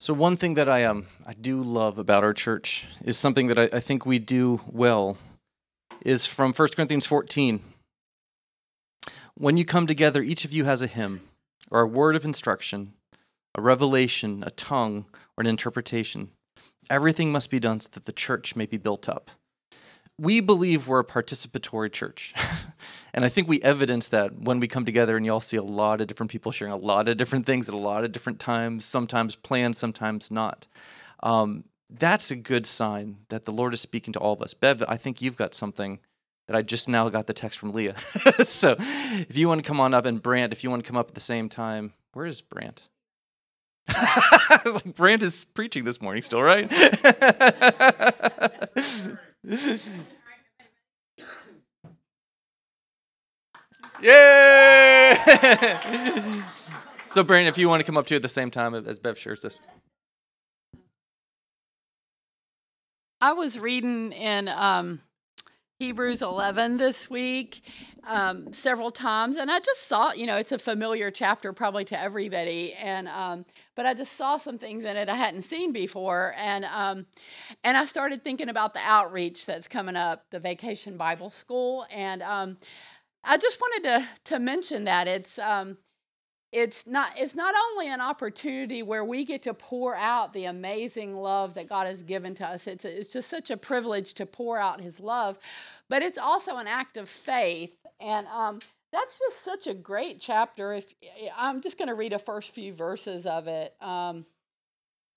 So one thing that I um I do love about our church is something that I, I think we do well is from 1 Corinthians 14. When you come together, each of you has a hymn or a word of instruction, a revelation, a tongue, or an interpretation. Everything must be done so that the church may be built up. We believe we're a participatory church. and I think we evidence that when we come together and you all see a lot of different people sharing a lot of different things at a lot of different times, sometimes planned, sometimes not. Um, that's a good sign that the Lord is speaking to all of us. Bev, I think you've got something that I just now got the text from Leah. so if you want to come on up, and Brant, if you want to come up at the same time, where is Brant? I was like, Brant is preaching this morning still, right? Yay! so, Brandon, if you want to come up too at the same time as Bev shares this. I was reading in um, Hebrews 11 this week um, several times, and I just saw, you know, it's a familiar chapter probably to everybody, and um, but I just saw some things in it I hadn't seen before, and um, and I started thinking about the outreach that's coming up, the Vacation Bible School, and um, I just wanted to to mention that it's um, it's not it's not only an opportunity where we get to pour out the amazing love that God has given to us. It's it's just such a privilege to pour out His love, but it's also an act of faith, and um, that's just such a great chapter. If I'm just going to read the first few verses of it. Um,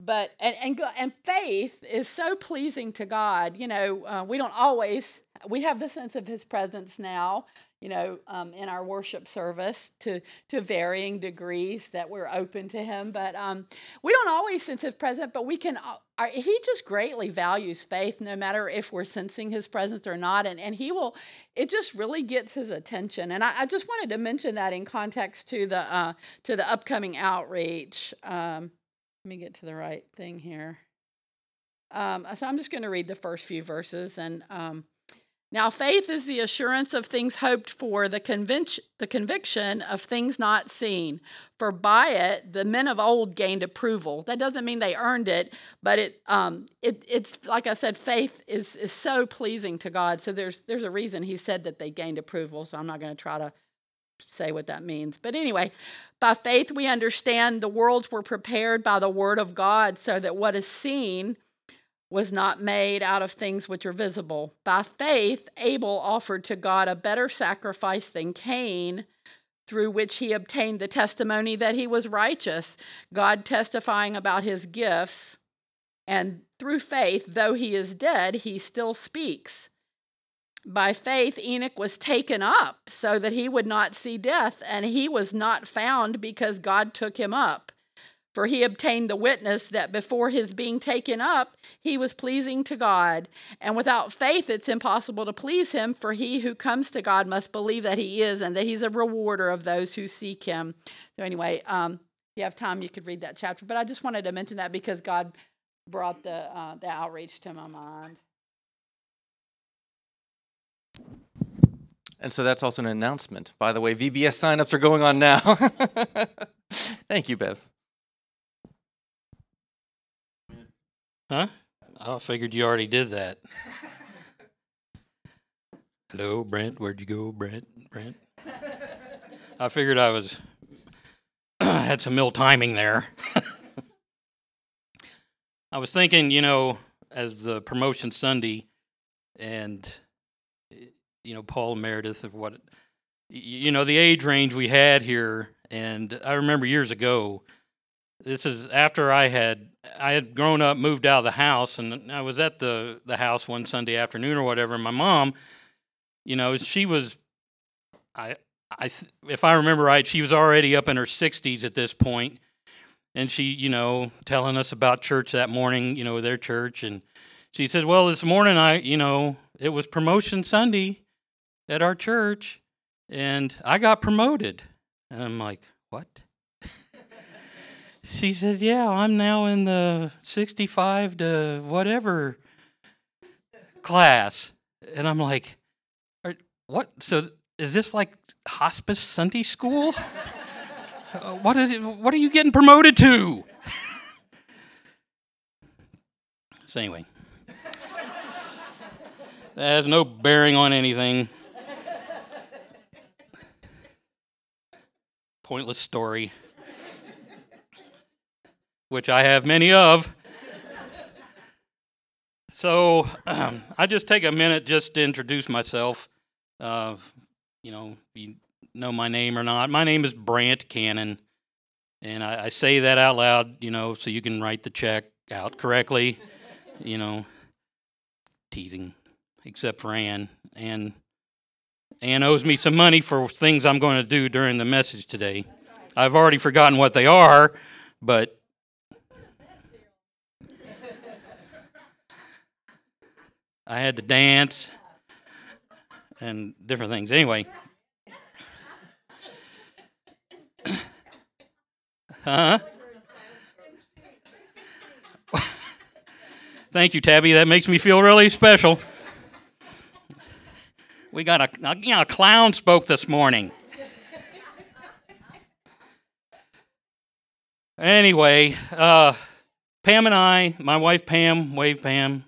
but and and and faith is so pleasing to God. You know, uh, we don't always we have the sense of His presence now you know, um, in our worship service to to varying degrees that we're open to Him. But um, we don't always sense His presence, but we can. Uh, our, he just greatly values faith, no matter if we're sensing His presence or not, and and He will. It just really gets His attention, and I, I just wanted to mention that in context to the uh, to the upcoming outreach. Um, let me get to the right thing here. Um, so I'm just going to read the first few verses and. Um, now, faith is the assurance of things hoped for, the, convic- the conviction of things not seen. For by it, the men of old gained approval. That doesn't mean they earned it, but it, um, it it's like I said, faith is, is so pleasing to God. So there's, there's a reason he said that they gained approval. So I'm not going to try to say what that means. But anyway, by faith, we understand the worlds were prepared by the word of God so that what is seen was not made out of things which are visible. By faith, Abel offered to God a better sacrifice than Cain, through which he obtained the testimony that he was righteous, God testifying about his gifts. And through faith, though he is dead, he still speaks. By faith, Enoch was taken up so that he would not see death, and he was not found because God took him up. For he obtained the witness that before his being taken up, he was pleasing to God. And without faith, it's impossible to please him, for he who comes to God must believe that he is and that he's a rewarder of those who seek him. So, anyway, um, if you have time, you could read that chapter. But I just wanted to mention that because God brought the, uh, the outreach to my mind. And so that's also an announcement. By the way, VBS signups are going on now. Thank you, Bev. Huh? I figured you already did that. Hello, Brent. Where'd you go, Brent? Brent. I figured I was had some ill timing there. I was thinking, you know, as the promotion Sunday, and you know, Paul and Meredith of what, you know, the age range we had here, and I remember years ago this is after I had I had grown up, moved out of the house, and I was at the the house one Sunday afternoon or whatever. And my mom, you know, she was, I I if I remember right, she was already up in her sixties at this point, and she, you know, telling us about church that morning, you know, their church, and she said, "Well, this morning I, you know, it was promotion Sunday at our church, and I got promoted." And I'm like, "What?" She says, Yeah, I'm now in the 65 to whatever class. And I'm like, What? So is this like hospice Sunday school? uh, what is it? What are you getting promoted to? So, anyway, that has no bearing on anything. Pointless story, which I have many of. So, um, I just take a minute just to introduce myself. Uh, you know, you know my name or not. My name is Brant Cannon, and I, I say that out loud, you know, so you can write the check out correctly. you know, teasing, except for Ann. Ann, Ann owes me some money for things I'm going to do during the message today. I've already forgotten what they are, but I had to dance and different things. Anyway. huh? Thank you, Tabby. That makes me feel really special. We got a, you know, a clown spoke this morning. Anyway, uh, Pam and I, my wife Pam, wave Pam.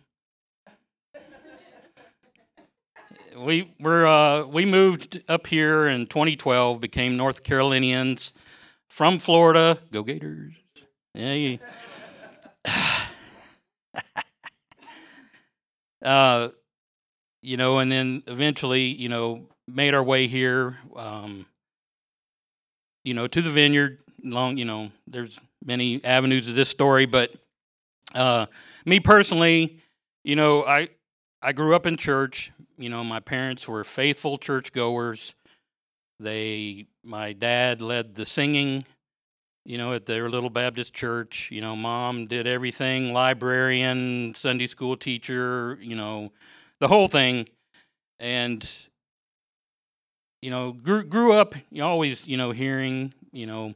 We were uh, we moved up here in 2012, became North Carolinians from Florida. Go Gators! Yeah. uh, you know, and then eventually, you know, made our way here. Um, you know, to the vineyard. Long, you know, there's many avenues of this story, but uh, me personally, you know, I I grew up in church. You know, my parents were faithful churchgoers. They, my dad led the singing, you know, at their little Baptist church. You know, mom did everything librarian, Sunday school teacher, you know, the whole thing. And, you know, grew, grew up, you know, always, you know, hearing, you know,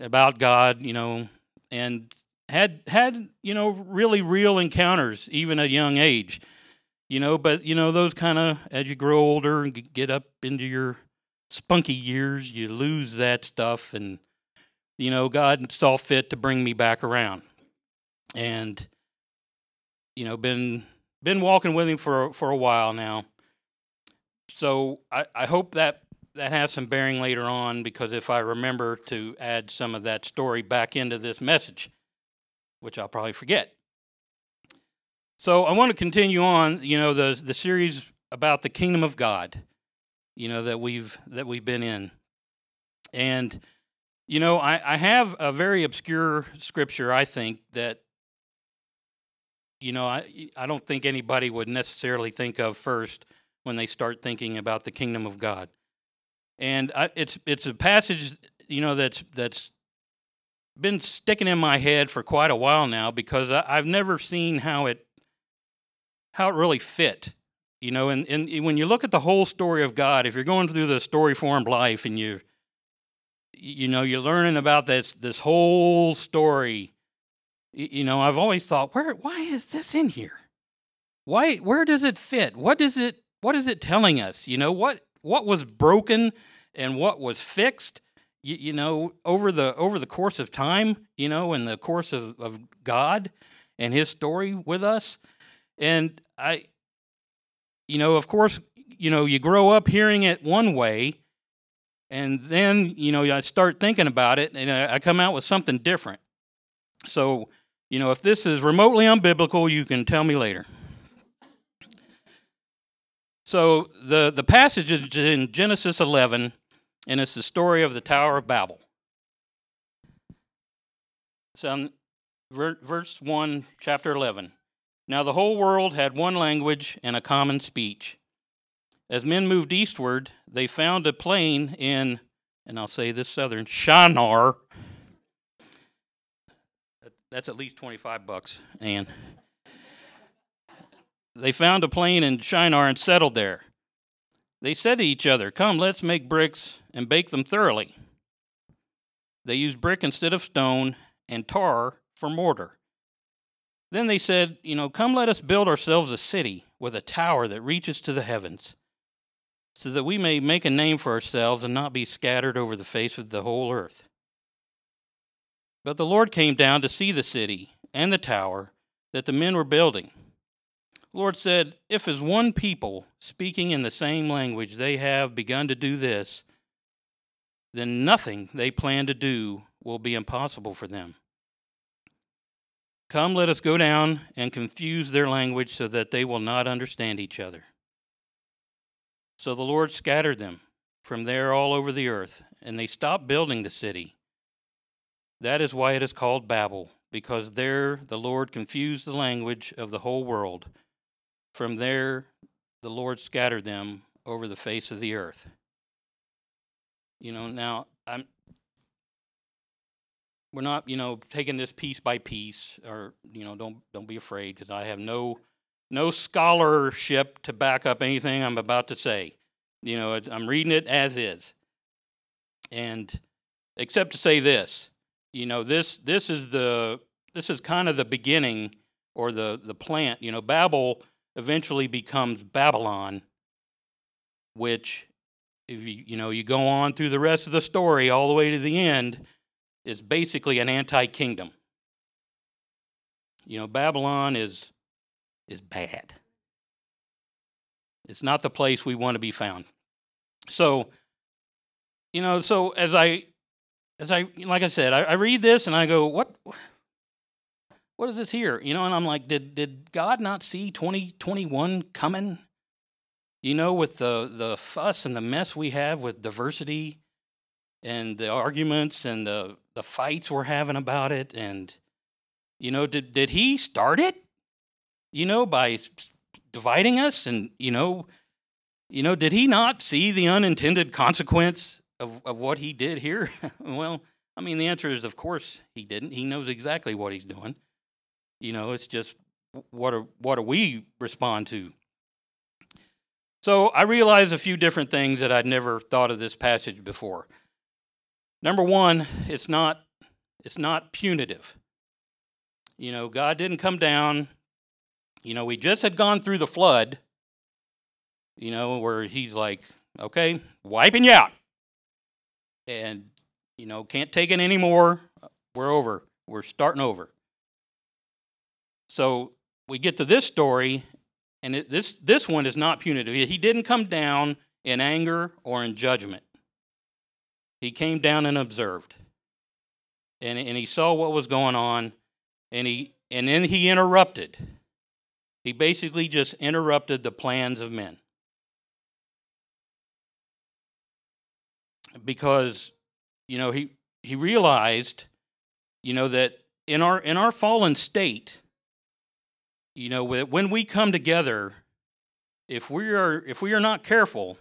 about God, you know, and had had you know really real encounters even at a young age you know but you know those kind of as you grow older and get up into your spunky years you lose that stuff and you know god saw fit to bring me back around and you know been been walking with him for for a while now so i i hope that that has some bearing later on because if i remember to add some of that story back into this message which I'll probably forget. So I want to continue on, you know, the the series about the kingdom of God, you know, that we've that we've been in. And you know, I, I have a very obscure scripture, I think, that you know, I I don't think anybody would necessarily think of first when they start thinking about the kingdom of God. And I, it's it's a passage, you know, that's that's been sticking in my head for quite a while now because I, have never seen how it how it really fit. You know, and, and when you look at the whole story of God, if you're going through the story formed life and you you know you're learning about this this whole story, you know, I've always thought, where why is this in here? Why where does it fit? What is it what is it telling us? You know, what what was broken and what was fixed you, you know over the over the course of time you know in the course of, of god and his story with us and i you know of course you know you grow up hearing it one way and then you know i start thinking about it and i come out with something different so you know if this is remotely unbiblical you can tell me later so the the passage is in genesis 11 and it's the story of the Tower of Babel. So, verse 1, chapter 11. Now the whole world had one language and a common speech. As men moved eastward, they found a plain in, and I'll say this southern, Shinar. That's at least 25 bucks, and they found a plain in Shinar and settled there. They said to each other, Come, let's make bricks and bake them thoroughly. They used brick instead of stone and tar for mortar. Then they said, You know, come let us build ourselves a city with a tower that reaches to the heavens, so that we may make a name for ourselves and not be scattered over the face of the whole earth. But the Lord came down to see the city and the tower that the men were building. The Lord said, If as one people speaking in the same language they have begun to do this, then nothing they plan to do will be impossible for them. Come, let us go down and confuse their language so that they will not understand each other. So the Lord scattered them from there all over the earth, and they stopped building the city. That is why it is called Babel, because there the Lord confused the language of the whole world. From there the Lord scattered them over the face of the earth. You know, now I'm we're not, you know, taking this piece by piece or, you know, don't don't be afraid because I have no no scholarship to back up anything I'm about to say. You know, I'm reading it as is. And except to say this, you know, this this is the this is kind of the beginning or the the plant. You know, Babel eventually becomes Babylon, which if you you know you go on through the rest of the story all the way to the end, is basically an anti-kingdom. You know, Babylon is is bad. It's not the place we want to be found. So, you know, so as I as I like I said, I, I read this and I go, what what is this here? You know, and I'm like, did did God not see 2021 coming? You know, with the the fuss and the mess we have with diversity and the arguments and the the fights we're having about it and you know, did did he start it? You know, by dividing us and you know, you know, did he not see the unintended consequence of, of what he did here? well, I mean, the answer is of course he didn't. He knows exactly what he's doing. You know, it's just what are what do we respond to? So I realized a few different things that I'd never thought of this passage before. Number one, it's not it's not punitive. You know, God didn't come down. You know, we just had gone through the flood. You know, where He's like, okay, wiping you out, and you know, can't take it anymore. We're over. We're starting over. So we get to this story, and it, this, this one is not punitive. He didn't come down in anger or in judgment, he came down and observed. And, and he saw what was going on, and, he, and then he interrupted. He basically just interrupted the plans of men. Because, you know, he, he realized, you know, that in our, in our fallen state, you know, when we come together, if we are if we are not careful,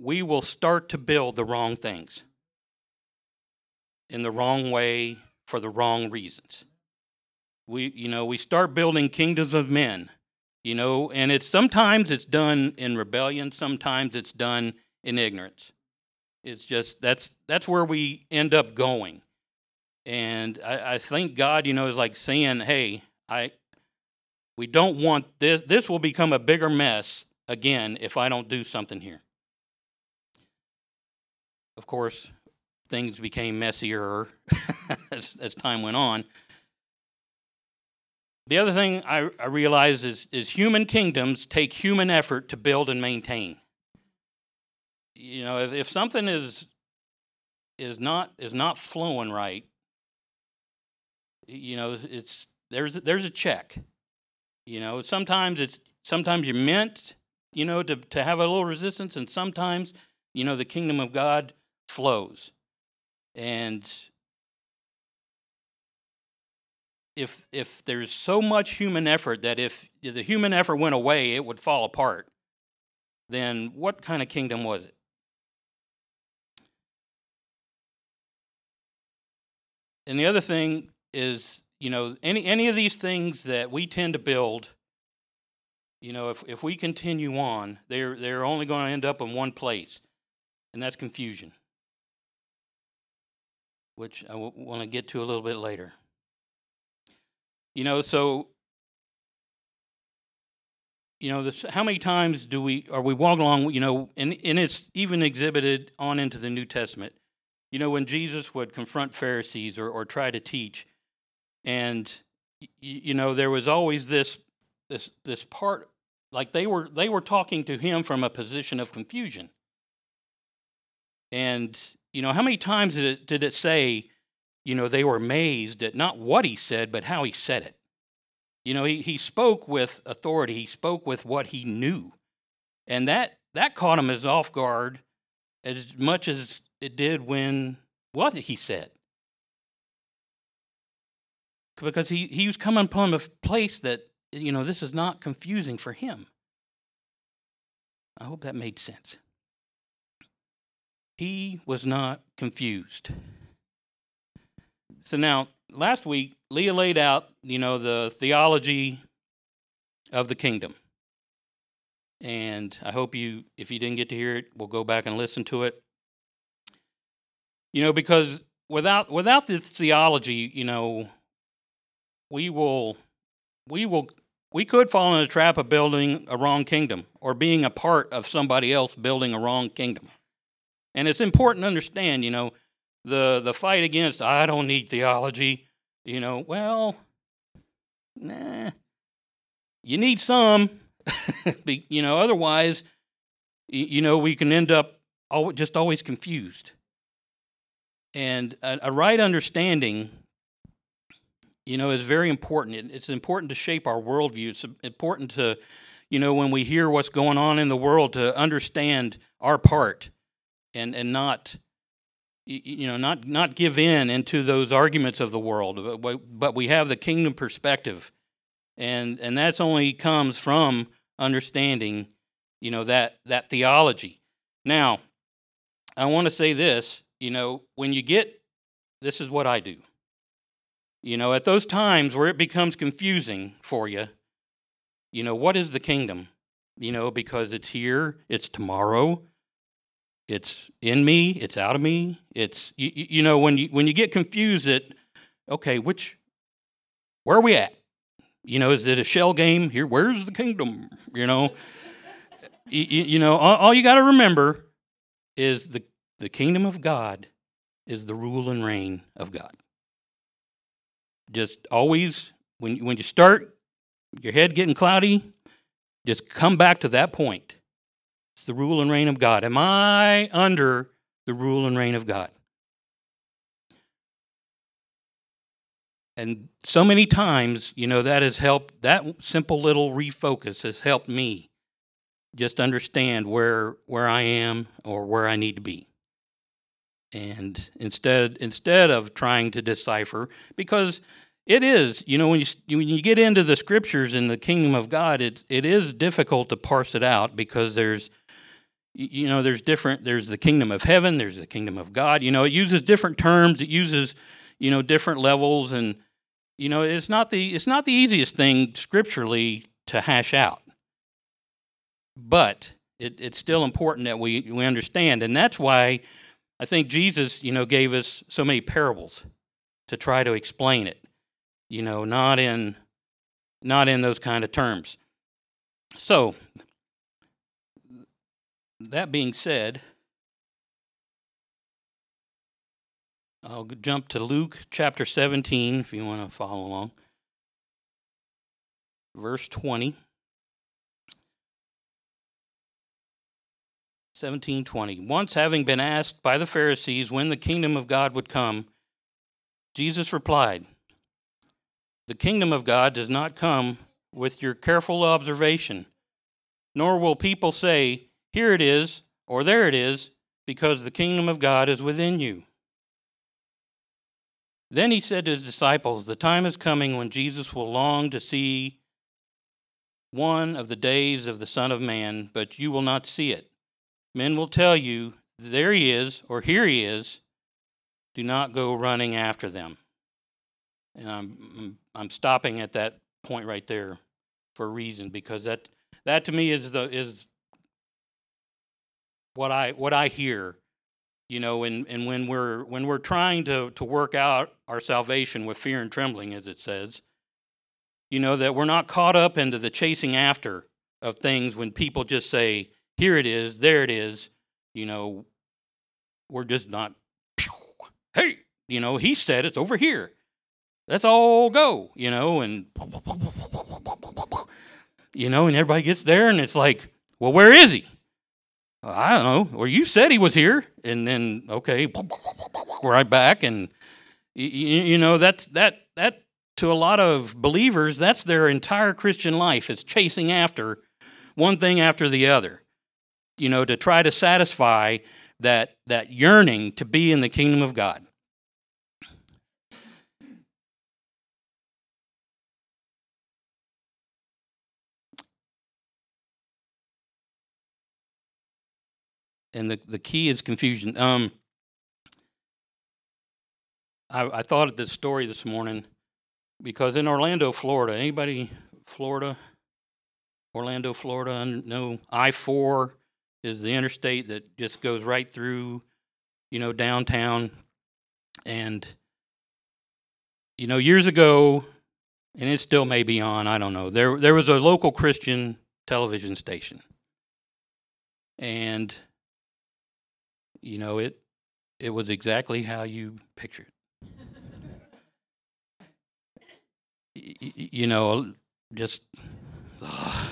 we will start to build the wrong things in the wrong way for the wrong reasons. We you know, we start building kingdoms of men, you know, and it's sometimes it's done in rebellion, sometimes it's done in ignorance. It's just that's that's where we end up going. And I, I think God, you know, is like saying, Hey, I we don't want this. This will become a bigger mess again if I don't do something here. Of course, things became messier as, as time went on. The other thing I, I realize is, is human kingdoms take human effort to build and maintain. You know, if, if something is is not is not flowing right, you know, it's there's there's a check. You know, sometimes it's sometimes you're meant, you know, to, to have a little resistance, and sometimes, you know, the kingdom of God flows. And if if there's so much human effort that if the human effort went away, it would fall apart, then what kind of kingdom was it? And the other thing is you know, any any of these things that we tend to build, you know, if if we continue on, they're they're only going to end up in one place, and that's confusion, which I w- want to get to a little bit later. You know, so you know, this, how many times do we are we walk along? You know, and and it's even exhibited on into the New Testament. You know, when Jesus would confront Pharisees or, or try to teach, and y- you know, there was always this this this part like they were they were talking to him from a position of confusion. And you know, how many times did it did it say, you know, they were amazed at not what he said, but how he said it. You know, he, he spoke with authority. He spoke with what he knew. And that that caught him as off guard as much as it did when what he said. Because he, he was coming upon a place that, you know, this is not confusing for him. I hope that made sense. He was not confused. So now, last week, Leah laid out, you know, the theology of the kingdom. And I hope you, if you didn't get to hear it, we'll go back and listen to it. You know, because without without this theology, you know, we will we will we could fall in a trap of building a wrong kingdom or being a part of somebody else building a wrong kingdom. And it's important to understand, you know, the the fight against I don't need theology, you know, well, nah. You need some, you know, otherwise you know, we can end up just always confused. And a, a right understanding, you know, is very important. It's important to shape our worldview. It's important to, you know, when we hear what's going on in the world, to understand our part, and and not, you know, not not give in into those arguments of the world. But, but we have the kingdom perspective, and and that's only comes from understanding, you know, that that theology. Now, I want to say this you know, when you get, this is what I do. You know, at those times where it becomes confusing for you, you know, what is the kingdom? You know, because it's here, it's tomorrow, it's in me, it's out of me. It's you, you know when you when you get confused at okay, which where are we at? You know, is it a shell game here? Where's the kingdom? You know, you, you know all, all you got to remember is the the kingdom of God is the rule and reign of God. Just always, when, when you start your head getting cloudy, just come back to that point. It's the rule and reign of God. Am I under the rule and reign of God? And so many times, you know, that has helped, that simple little refocus has helped me just understand where, where I am or where I need to be and instead instead of trying to decipher because it is you know when you when you get into the scriptures in the kingdom of god it it is difficult to parse it out because there's you know there's different there's the kingdom of heaven there's the kingdom of god you know it uses different terms it uses you know different levels and you know it's not the it's not the easiest thing scripturally to hash out but it, it's still important that we we understand and that's why I think Jesus, you know, gave us so many parables to try to explain it. You know, not in not in those kind of terms. So, that being said, I'll jump to Luke chapter 17 if you want to follow along. Verse 20. 1720. Once having been asked by the Pharisees when the kingdom of God would come, Jesus replied, The kingdom of God does not come with your careful observation, nor will people say, Here it is, or there it is, because the kingdom of God is within you. Then he said to his disciples, The time is coming when Jesus will long to see one of the days of the Son of Man, but you will not see it. Men will tell you, there he is, or here he is. Do not go running after them. And I'm, I'm stopping at that point right there for a reason, because that, that to me is, the, is what, I, what I hear. You know, and, and when we're when we're trying to, to work out our salvation with fear and trembling, as it says, you know, that we're not caught up into the chasing after of things when people just say, here it is, there it is. You know, we're just not, hey, you know, he said it's over here. let's all go, you know, and you know, and everybody gets there, and it's like, well, where is he? I don't know. Well, you said he was here, and then okay, right back, and you, you know that's that that to a lot of believers, that's their entire Christian life. It's chasing after one thing after the other, you know, to try to satisfy that that yearning to be in the kingdom of God. And the, the key is confusion. Um, I, I thought of this story this morning because in Orlando, Florida, anybody Florida, Orlando, Florida, no I four is the interstate that just goes right through, you know, downtown, and you know, years ago, and it still may be on. I don't know. There there was a local Christian television station, and you know it it was exactly how you pictured you know just ugh.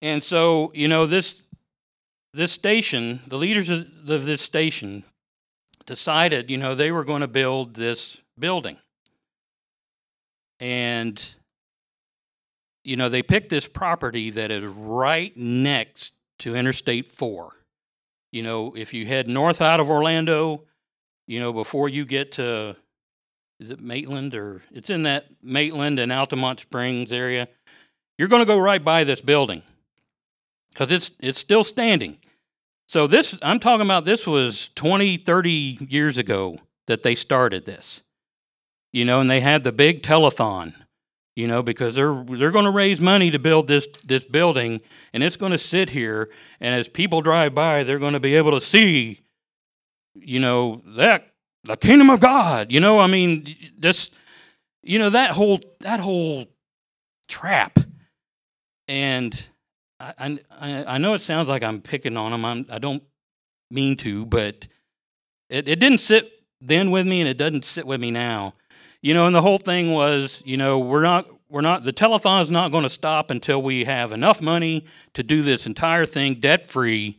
and so you know this this station the leaders of this station decided you know they were going to build this building. And you know they picked this property that is right next to interstate 4 you know, if you head north out of Orlando, you know, before you get to, is it Maitland or it's in that Maitland and Altamonte Springs area, you're going to go right by this building because it's it's still standing. So this I'm talking about this was 20, 30 years ago that they started this. You know, and they had the big telethon you know, because they're they're going to raise money to build this this building, and it's going to sit here, and as people drive by, they're going to be able to see, you know, that the kingdom of God. You know, I mean, this, you know, that whole that whole trap, and I I I know it sounds like I'm picking on them. I'm I don't mean to, but it it didn't sit then with me, and it doesn't sit with me now you know, and the whole thing was, you know, we're not we're not the telethon is not going to stop until we have enough money to do this entire thing debt free.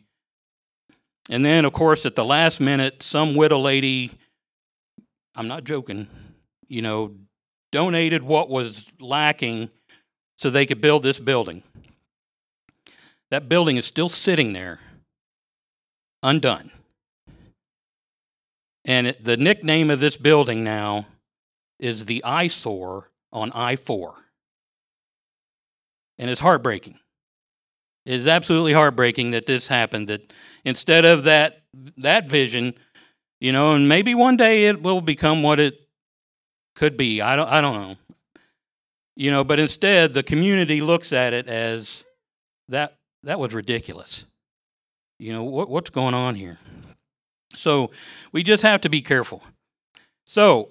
And then, of course, at the last minute, some widow lady, I'm not joking, you know, donated what was lacking so they could build this building. That building is still sitting there, undone. And it, the nickname of this building now is the eyesore on I 4. And it's heartbreaking. It is absolutely heartbreaking that this happened, that instead of that, that vision, you know, and maybe one day it will become what it could be. I don't, I don't know. You know, but instead the community looks at it as that, that was ridiculous. You know, what, what's going on here? So we just have to be careful. So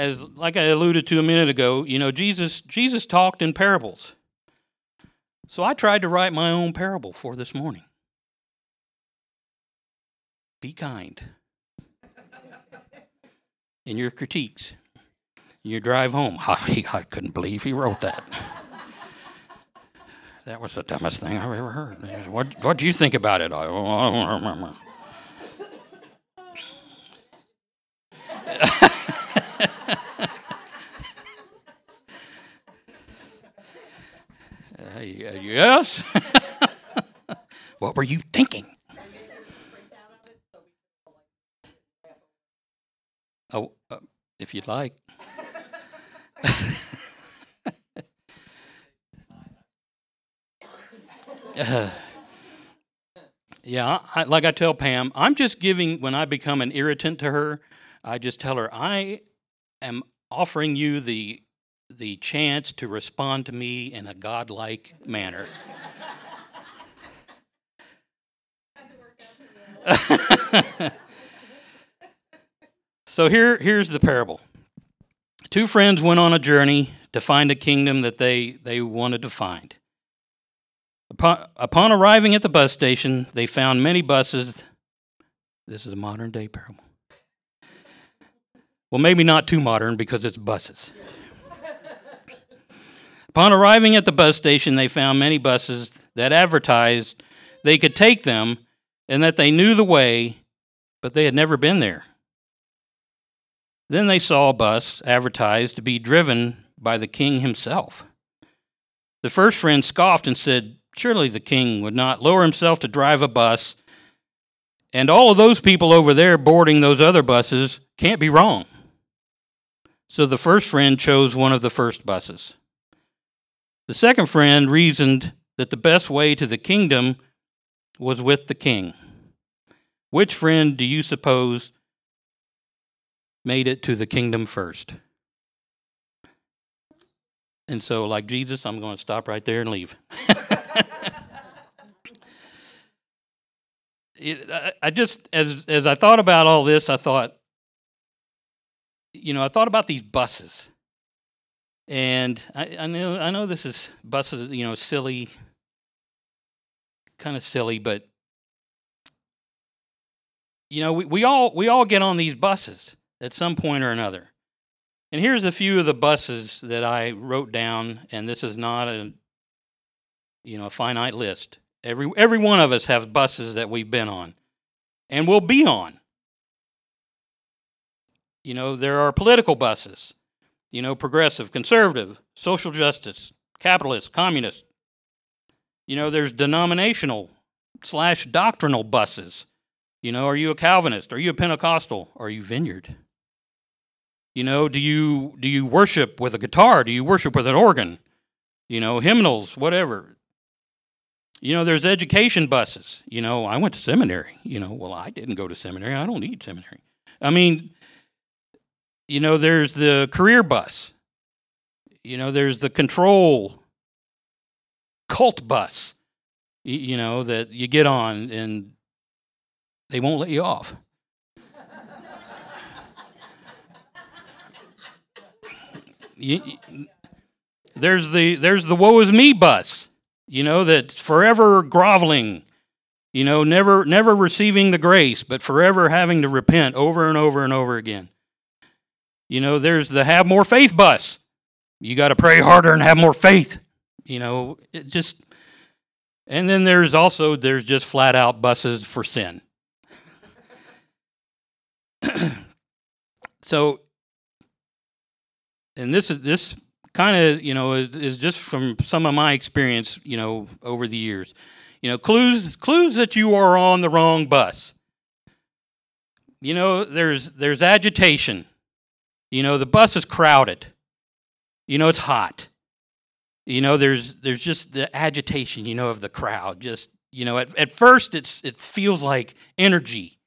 as like I alluded to a minute ago, you know, Jesus Jesus talked in parables. So I tried to write my own parable for this morning. Be kind. in your critiques. In your drive home. I, I couldn't believe he wrote that. that was the dumbest thing I've ever heard. What what do you think about it? Yes. what were you thinking? Oh, uh, if you'd like. uh, yeah, I, like I tell Pam, I'm just giving, when I become an irritant to her, I just tell her, I am offering you the the chance to respond to me in a godlike manner. so here, here's the parable. Two friends went on a journey to find a kingdom that they, they wanted to find. Upon, upon arriving at the bus station, they found many buses This is a modern day parable. Well, maybe not too modern because it's buses. Upon arriving at the bus station, they found many buses that advertised they could take them and that they knew the way, but they had never been there. Then they saw a bus advertised to be driven by the king himself. The first friend scoffed and said, Surely the king would not lower himself to drive a bus, and all of those people over there boarding those other buses can't be wrong. So the first friend chose one of the first buses. The second friend reasoned that the best way to the kingdom was with the king. Which friend do you suppose made it to the kingdom first? And so, like Jesus, I'm going to stop right there and leave. it, I just, as as I thought about all this, I thought, you know, I thought about these buses, and I, I know I know this is buses, you know, silly, kind of silly, but you know, we, we all we all get on these buses at some point or another. And here's a few of the buses that I wrote down, and this is not a you know a finite list. Every every one of us has buses that we've been on, and will be on. You know, there are political buses. You know, progressive, conservative, social justice, capitalist, communist. You know, there's denominational slash doctrinal buses. You know, are you a Calvinist? Are you a Pentecostal? Are you Vineyard? You know, do you do you worship with a guitar? Do you worship with an organ? You know, hymnals, whatever. You know, there's education buses. You know, I went to seminary. You know, well, I didn't go to seminary. I don't need seminary. I mean, you know, there's the career bus. You know, there's the control cult bus. You know, that you get on and they won't let you off. you, there's the there's the woe is me bus, you know, that's forever groveling, you know, never never receiving the grace, but forever having to repent over and over and over again. You know, there's the have more faith bus. You got to pray harder and have more faith. You know, it just and then there's also there's just flat out buses for sin. so and this is this kind of you know is just from some of my experience you know over the years you know clues clues that you are on the wrong bus you know there's there's agitation you know the bus is crowded you know it's hot you know there's there's just the agitation you know of the crowd just you know at, at first it's it feels like energy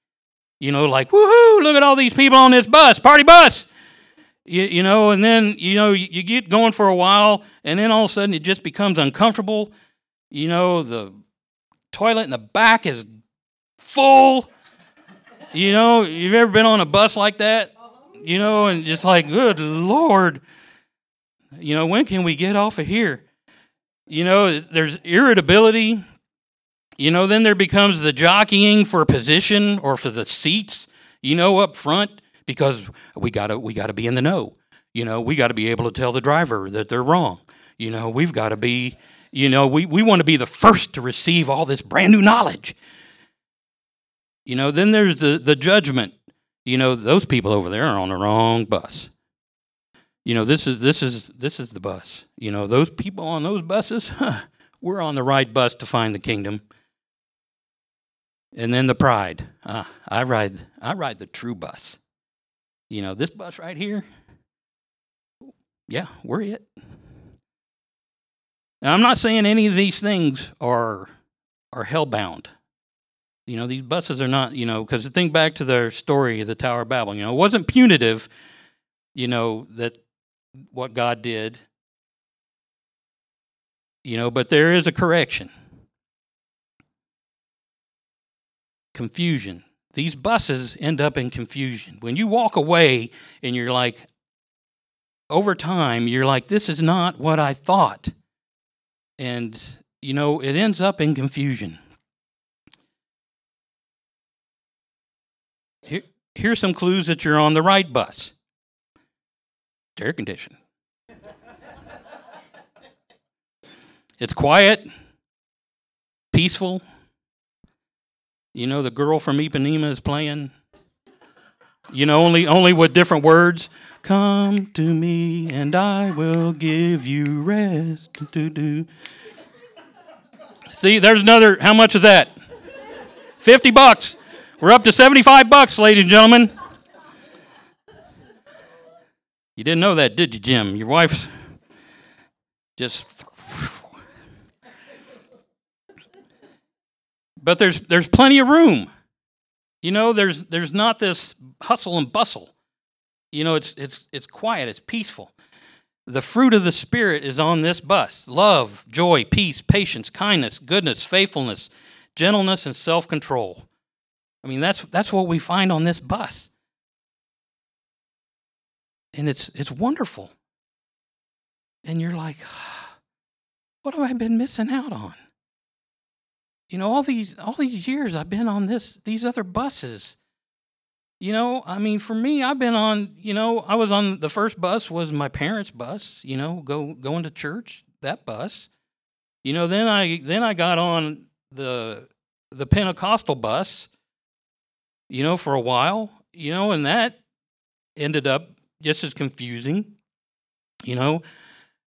you know like woohoo look at all these people on this bus party bus you, you know, and then, you know, you, you get going for a while, and then all of a sudden it just becomes uncomfortable. You know, the toilet in the back is full. You know, you've ever been on a bus like that? You know, and just like, good Lord, you know, when can we get off of here? You know, there's irritability. You know, then there becomes the jockeying for position or for the seats, you know, up front because we gotta we gotta be in the know. You know, we got to be able to tell the driver that they're wrong. You know, we've got to be, you know, we, we want to be the first to receive all this brand new knowledge. You know, then there's the, the judgment. You know, those people over there are on the wrong bus. You know, this is this is this is the bus. You know, those people on those buses, huh, we're on the right bus to find the kingdom. And then the pride. Ah, I ride I ride the true bus you know, this bus right here, yeah, we're it. Now, I'm not saying any of these things are are hellbound. You know, these buses are not, you know, because think back to their story of the Tower of Babel. You know, it wasn't punitive, you know, that what God did, you know, but there is a correction. Confusion. These buses end up in confusion. When you walk away and you're like, over time, you're like, this is not what I thought. And, you know, it ends up in confusion. Here's some clues that you're on the right bus. It's air conditioned. it's quiet, peaceful. You know, the girl from Ipanema is playing. You know, only only with different words. Come to me and I will give you rest. Do, do. See, there's another. How much is that? 50 bucks. We're up to 75 bucks, ladies and gentlemen. You didn't know that, did you, Jim? Your wife's just. But there's there's plenty of room. You know, there's there's not this hustle and bustle. You know, it's it's it's quiet, it's peaceful. The fruit of the spirit is on this bus. Love, joy, peace, patience, kindness, goodness, faithfulness, gentleness and self-control. I mean, that's that's what we find on this bus. And it's it's wonderful. And you're like, what have I been missing out on? You know, all these all these years I've been on this these other buses. You know, I mean, for me, I've been on. You know, I was on the first bus was my parents' bus. You know, go going to church that bus. You know, then I then I got on the the Pentecostal bus. You know, for a while. You know, and that ended up just as confusing. You know,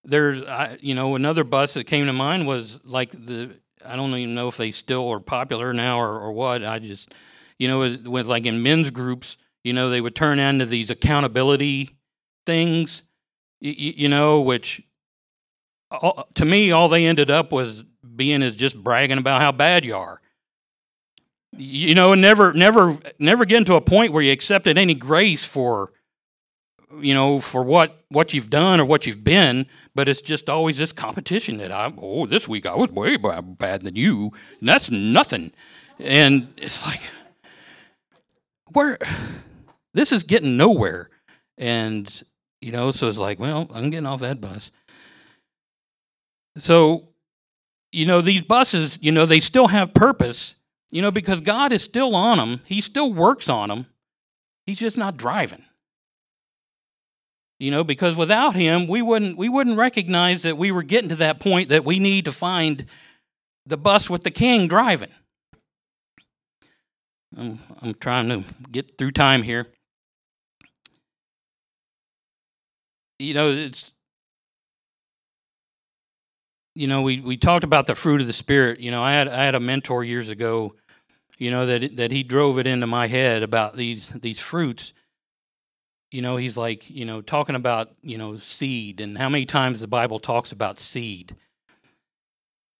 there's I, you know another bus that came to mind was like the I don't even know if they still are popular now or, or what. I just, you know, with like in men's groups, you know, they would turn into these accountability things, you, you know, which all, to me, all they ended up was being is just bragging about how bad you are. You know, never, never, never getting to a point where you accepted any grace for, you know, for what what you've done or what you've been, but it's just always this competition that I oh this week I was way bad than you, and that's nothing, and it's like where this is getting nowhere, and you know so it's like well I'm getting off that bus. So, you know these buses, you know they still have purpose, you know because God is still on them, He still works on them, He's just not driving. You know because without him we wouldn't we wouldn't recognize that we were getting to that point that we need to find the bus with the king driving. I'm, I'm trying to get through time here. You know it's you know we, we talked about the fruit of the spirit you know i had i had a mentor years ago you know that that he drove it into my head about these these fruits you know, he's like, you know, talking about, you know, seed and how many times the Bible talks about seed.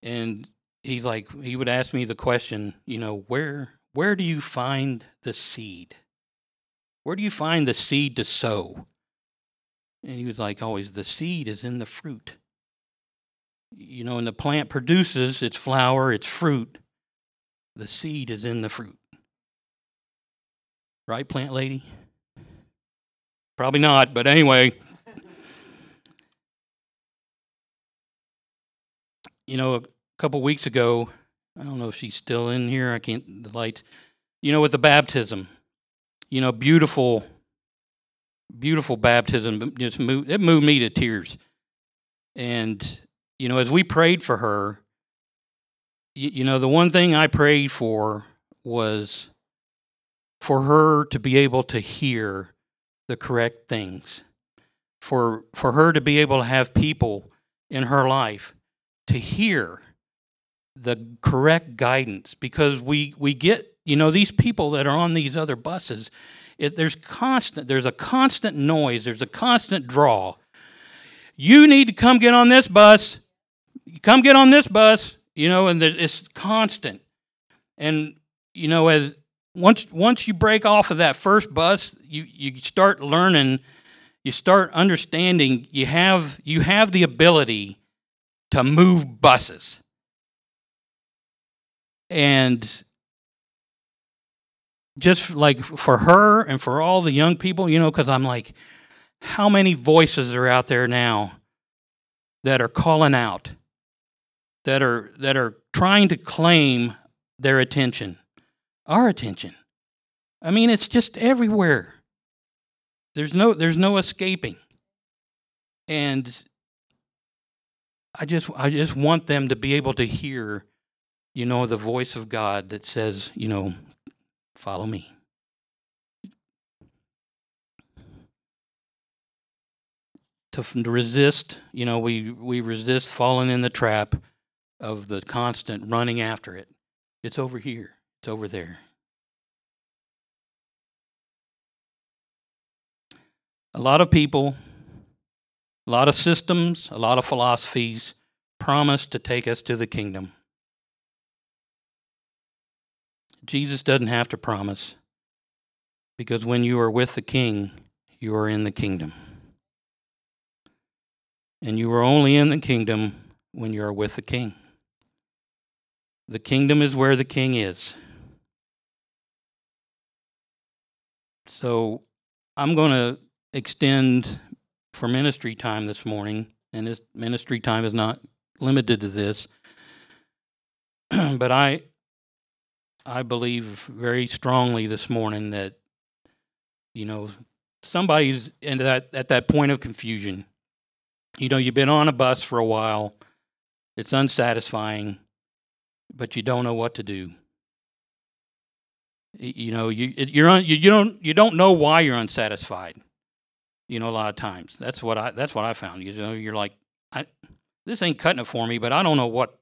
And he's like, he would ask me the question, you know, where where do you find the seed? Where do you find the seed to sow? And he was like, always, the seed is in the fruit. You know, and the plant produces its flower, its fruit. The seed is in the fruit. Right, plant lady? Probably not, but anyway. you know, a couple weeks ago, I don't know if she's still in here. I can't, the light. You know, with the baptism, you know, beautiful, beautiful baptism. Just moved, it moved me to tears. And, you know, as we prayed for her, you, you know, the one thing I prayed for was for her to be able to hear the correct things. For, for her to be able to have people in her life to hear the correct guidance because we, we get, you know, these people that are on these other buses, it, there's constant, there's a constant noise, there's a constant draw. You need to come get on this bus, come get on this bus, you know, and it's constant. And, you know, as once once you break off of that first bus, you you start learning, you start understanding. You have you have the ability to move buses, and just like for her and for all the young people, you know, because I'm like, how many voices are out there now that are calling out, that are that are trying to claim their attention our attention. I mean, it's just everywhere. There's no there's no escaping. And I just I just want them to be able to hear, you know, the voice of God that says, you know, follow me. To, to resist, you know, we we resist falling in the trap of the constant running after it. It's over here. It's over there. A lot of people, a lot of systems, a lot of philosophies promise to take us to the kingdom. Jesus doesn't have to promise because when you are with the king, you are in the kingdom. And you are only in the kingdom when you are with the king. The kingdom is where the king is. So I'm going to extend for ministry time this morning, and this ministry time is not limited to this. but I I believe very strongly this morning that you know somebody's into that at that point of confusion. You know, you've been on a bus for a while. It's unsatisfying, but you don't know what to do. You know, you you're un, you, you don't you don't know why you're unsatisfied you know a lot of times. That's what i that's what i found you know you're like i this ain't cutting it for me but i don't know what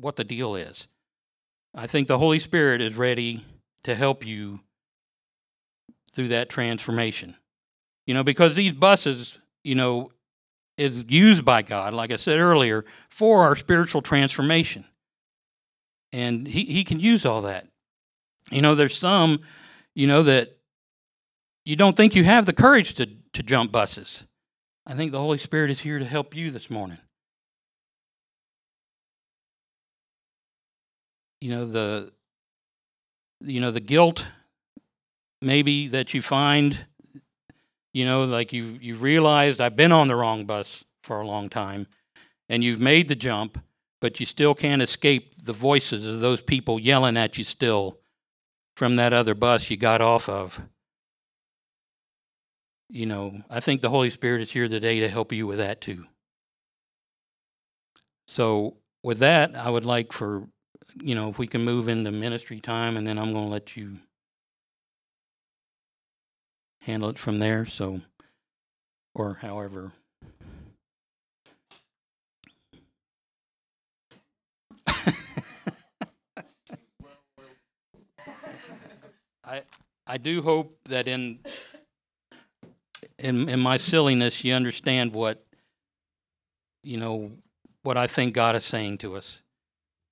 what the deal is. I think the holy spirit is ready to help you through that transformation. You know because these buses you know is used by god like i said earlier for our spiritual transformation and he, he can use all that you know there's some you know that you don't think you have the courage to, to jump buses. I think the Holy Spirit is here to help you this morning. You know, the you know, the guilt maybe that you find, you know, like you you've realized I've been on the wrong bus for a long time and you've made the jump, but you still can't escape the voices of those people yelling at you still from that other bus you got off of you know, I think the Holy Spirit is here today to help you with that too. So, with that, I would like for, you know, if we can move into ministry time and then I'm going to let you handle it from there. So, or however. I I do hope that in in in my silliness, you understand what you know what I think God is saying to us.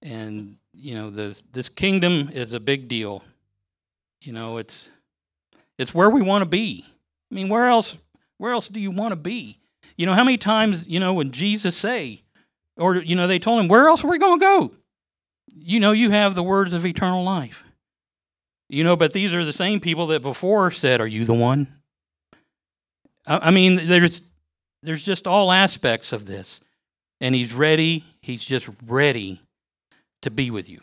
And you know, this this kingdom is a big deal. You know, it's it's where we want to be. I mean, where else where else do you want to be? You know, how many times, you know, when Jesus say or you know, they told him, "Where else are we going to go?" You know, you have the words of eternal life. You know, but these are the same people that before said, "Are you the one?" I mean, there's there's just all aspects of this, and he's ready. He's just ready to be with you.